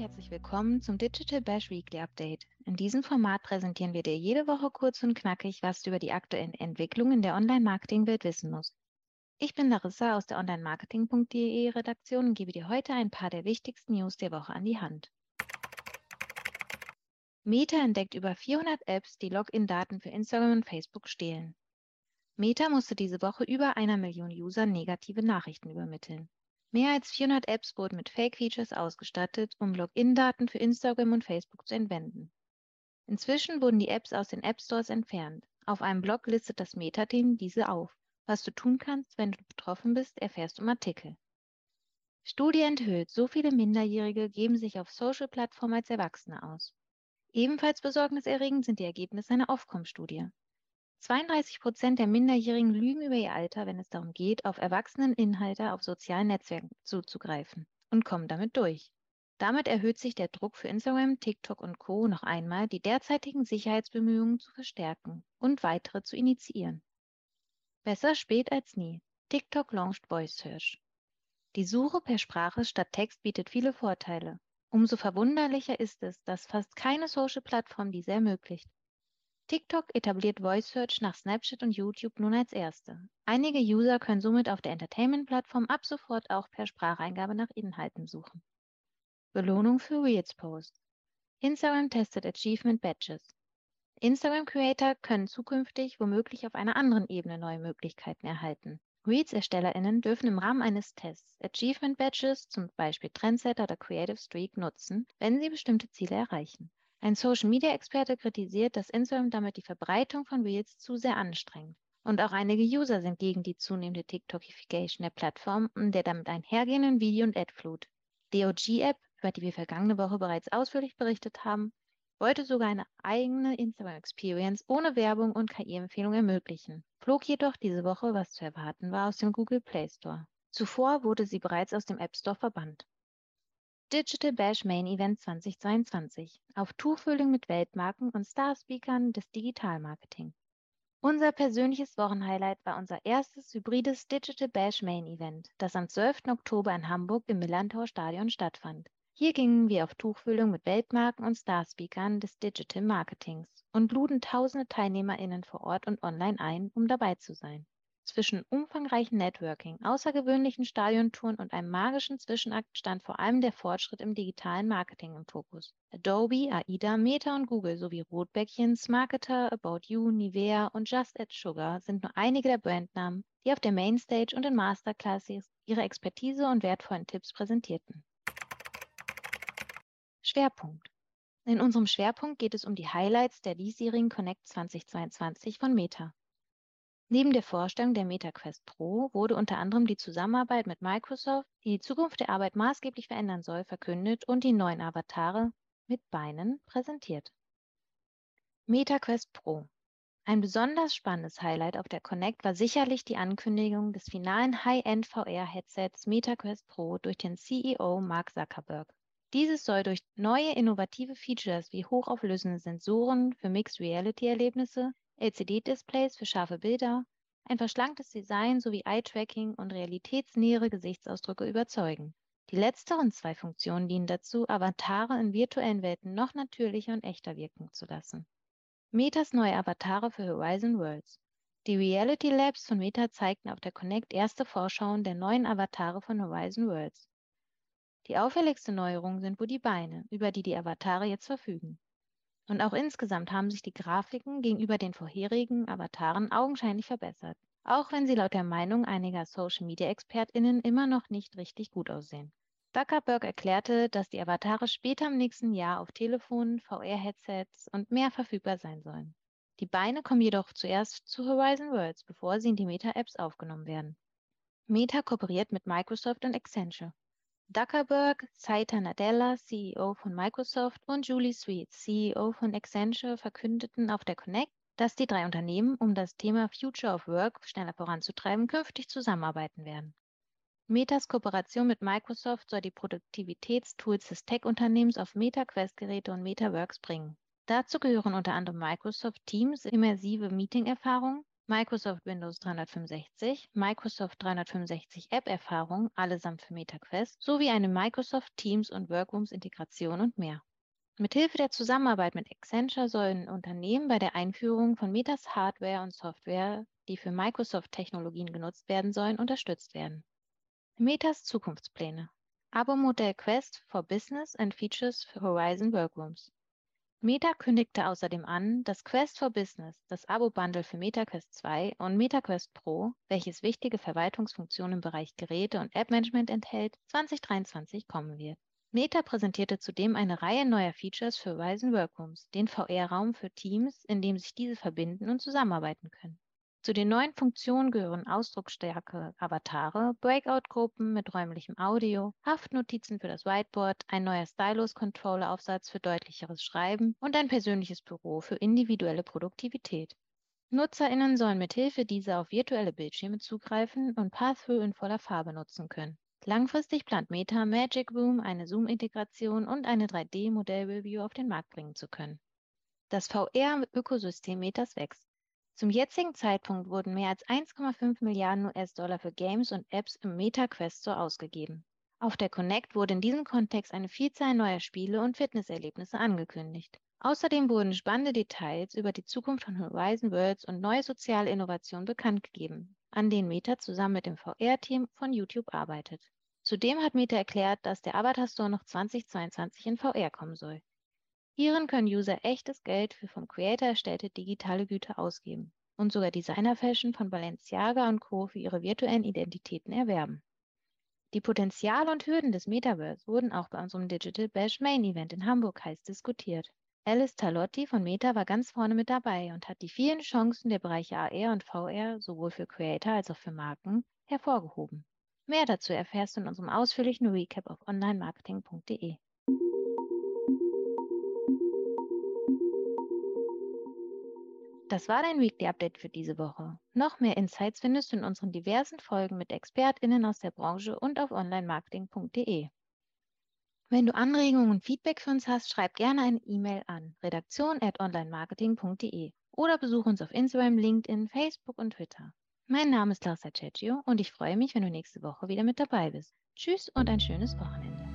herzlich willkommen zum Digital Bash Weekly Update. In diesem Format präsentieren wir dir jede Woche kurz und knackig, was du über die aktuellen Entwicklungen der Online-Marketing-Welt wissen musst. Ich bin Larissa aus der Online-Marketing.de Redaktion und gebe dir heute ein paar der wichtigsten News der Woche an die Hand. Meta entdeckt über 400 Apps, die Login-Daten für Instagram und Facebook stehlen. Meta musste diese Woche über einer Million User negative Nachrichten übermitteln. Mehr als 400 Apps wurden mit Fake-Features ausgestattet, um Login-Daten für Instagram und Facebook zu entwenden. Inzwischen wurden die Apps aus den App Stores entfernt. Auf einem Blog listet das Meta-Team diese auf. Was du tun kannst, wenn du betroffen bist, erfährst du im Artikel. Studie enthüllt, so viele Minderjährige geben sich auf Social-Plattformen als Erwachsene aus. Ebenfalls besorgniserregend sind die Ergebnisse einer Aufkommstudie. 32 Prozent der Minderjährigen lügen über ihr Alter, wenn es darum geht, auf Erwachseneninhalte auf sozialen Netzwerken zuzugreifen und kommen damit durch. Damit erhöht sich der Druck für Instagram, TikTok und Co. noch einmal, die derzeitigen Sicherheitsbemühungen zu verstärken und weitere zu initiieren. Besser spät als nie. TikTok launcht Voice Search. Die Suche per Sprache statt Text bietet viele Vorteile. Umso verwunderlicher ist es, dass fast keine Social-Plattform diese ermöglicht. TikTok etabliert Voice Search nach Snapchat und YouTube nun als erste. Einige User können somit auf der Entertainment-Plattform ab sofort auch per Spracheingabe nach Inhalten suchen. Belohnung für Reels Post. Instagram testet Achievement Badges. Instagram Creator können zukünftig womöglich auf einer anderen Ebene neue Möglichkeiten erhalten. Reels-ErstellerInnen dürfen im Rahmen eines Tests Achievement Badges, zum Beispiel Trendsetter oder Creative Streak, nutzen, wenn sie bestimmte Ziele erreichen. Ein Social-Media-Experte kritisiert, dass Instagram damit die Verbreitung von Reels zu sehr anstrengt. Und auch einige User sind gegen die zunehmende TikTokification der Plattform und der damit einhergehenden Video- und Ad-Flut. Die OG-App, über die wir vergangene Woche bereits ausführlich berichtet haben, wollte sogar eine eigene Instagram-Experience ohne Werbung und KI-Empfehlung ermöglichen, flog jedoch diese Woche, was zu erwarten war, aus dem Google Play Store. Zuvor wurde sie bereits aus dem App Store verbannt. Digital Bash Main Event 2022 auf Tuchfühlung mit Weltmarken und Star-Speakern des Digitalmarketing. Unser persönliches Wochenhighlight war unser erstes hybrides Digital Bash Main Event, das am 12. Oktober in Hamburg im Millantor Stadion stattfand. Hier gingen wir auf Tuchfühlung mit Weltmarken und Star-Speakern des Digital Marketings und luden tausende TeilnehmerInnen vor Ort und online ein, um dabei zu sein. Zwischen umfangreichem Networking, außergewöhnlichen Stadiontouren und einem magischen Zwischenakt stand vor allem der Fortschritt im digitalen Marketing im Fokus. Adobe, AIDA, Meta und Google sowie Rotbäckchen, Smarketer, About You, Nivea und Just Add Sugar sind nur einige der Brandnamen, die auf der Mainstage und in Masterclasses ihre Expertise und wertvollen Tipps präsentierten. Schwerpunkt. In unserem Schwerpunkt geht es um die Highlights der diesjährigen Connect 2022 von Meta. Neben der Vorstellung der MetaQuest Pro wurde unter anderem die Zusammenarbeit mit Microsoft, die die Zukunft der Arbeit maßgeblich verändern soll, verkündet und die neuen Avatare mit Beinen präsentiert. MetaQuest Pro. Ein besonders spannendes Highlight auf der Connect war sicherlich die Ankündigung des finalen High-End VR-Headsets MetaQuest Pro durch den CEO Mark Zuckerberg. Dieses soll durch neue innovative Features wie hochauflösende Sensoren für Mixed Reality-Erlebnisse, LCD-Displays für scharfe Bilder, ein verschlanktes Design sowie Eye-Tracking und realitätsnähere Gesichtsausdrücke überzeugen. Die letzteren zwei Funktionen dienen dazu, Avatare in virtuellen Welten noch natürlicher und echter wirken zu lassen. Metas neue Avatare für Horizon Worlds. Die Reality Labs von Meta zeigten auf der Connect erste Vorschauen der neuen Avatare von Horizon Worlds. Die auffälligste Neuerung sind wohl die Beine, über die die Avatare jetzt verfügen. Und auch insgesamt haben sich die Grafiken gegenüber den vorherigen Avataren augenscheinlich verbessert, auch wenn sie laut der Meinung einiger Social-Media-ExpertInnen immer noch nicht richtig gut aussehen. Zuckerberg erklärte, dass die Avatare später im nächsten Jahr auf Telefonen, VR-Headsets und mehr verfügbar sein sollen. Die Beine kommen jedoch zuerst zu Horizon Worlds, bevor sie in die Meta-Apps aufgenommen werden. Meta kooperiert mit Microsoft und Accenture. Zuckerberg, Satya Nadella, CEO von Microsoft und Julie Sweet, CEO von Accenture, verkündeten auf der Connect, dass die drei Unternehmen, um das Thema Future of Work schneller voranzutreiben, künftig zusammenarbeiten werden. Metas Kooperation mit Microsoft soll die Produktivitätstools des Tech-Unternehmens auf Meta-Quest-Geräte und Metaworks bringen. Dazu gehören unter anderem Microsoft Teams, immersive Meeting-Erfahrungen, Microsoft Windows 365, Microsoft 365 App-Erfahrung, allesamt für MetaQuest, sowie eine Microsoft Teams und Workrooms-Integration und mehr. Mithilfe der Zusammenarbeit mit Accenture sollen Unternehmen bei der Einführung von Metas Hardware und Software, die für Microsoft-Technologien genutzt werden sollen, unterstützt werden. Metas Zukunftspläne. Abo-Modell Quest for Business and Features für Horizon Workrooms. Meta kündigte außerdem an, dass Quest for Business, das Abo-Bundle für MetaQuest 2 und MetaQuest Pro, welches wichtige Verwaltungsfunktionen im Bereich Geräte- und App-Management enthält, 2023 kommen wird. Meta präsentierte zudem eine Reihe neuer Features für Horizon Workrooms, den VR-Raum für Teams, in dem sich diese verbinden und zusammenarbeiten können. Zu den neuen Funktionen gehören ausdrucksstarke Avatare, Breakout-Gruppen mit räumlichem Audio, Haftnotizen für das Whiteboard, ein neuer Stylus-Controller-Aufsatz für deutlicheres Schreiben und ein persönliches Büro für individuelle Produktivität. NutzerInnen sollen mithilfe dieser auf virtuelle Bildschirme zugreifen und Path-Through in voller Farbe nutzen können. Langfristig plant Meta Magic Room eine Zoom-Integration und eine 3D-Modell-Review auf den Markt bringen zu können. Das VR-Ökosystem Metas wächst. Zum jetzigen Zeitpunkt wurden mehr als 1,5 Milliarden US-Dollar für Games und Apps im Meta Quest Store ausgegeben. Auf der Connect wurde in diesem Kontext eine Vielzahl neuer Spiele und Fitnesserlebnisse angekündigt. Außerdem wurden spannende Details über die Zukunft von Horizon Worlds und neue soziale Innovationen bekannt gegeben, an denen Meta zusammen mit dem VR-Team von YouTube arbeitet. Zudem hat Meta erklärt, dass der Avatar Store noch 2022 in VR kommen soll. Hierin können User echtes Geld für vom Creator erstellte digitale Güter ausgeben und sogar Designer-Fashion von Balenciaga und Co. für ihre virtuellen Identitäten erwerben. Die Potenziale und Hürden des Metaverse wurden auch bei unserem Digital Bash Main Event in Hamburg heiß diskutiert. Alice Talotti von Meta war ganz vorne mit dabei und hat die vielen Chancen der Bereiche AR und VR sowohl für Creator als auch für Marken hervorgehoben. Mehr dazu erfährst du in unserem ausführlichen Recap auf onlinemarketing.de. Das war dein Weekly Update für diese Woche. Noch mehr Insights findest du in unseren diversen Folgen mit ExpertInnen aus der Branche und auf onlinemarketing.de. Wenn du Anregungen und Feedback für uns hast, schreib gerne eine E-Mail an redaktion.onlinemarketing.de oder besuch uns auf Instagram, LinkedIn, Facebook und Twitter. Mein Name ist Larsa Cecchio und ich freue mich, wenn du nächste Woche wieder mit dabei bist. Tschüss und ein schönes Wochenende.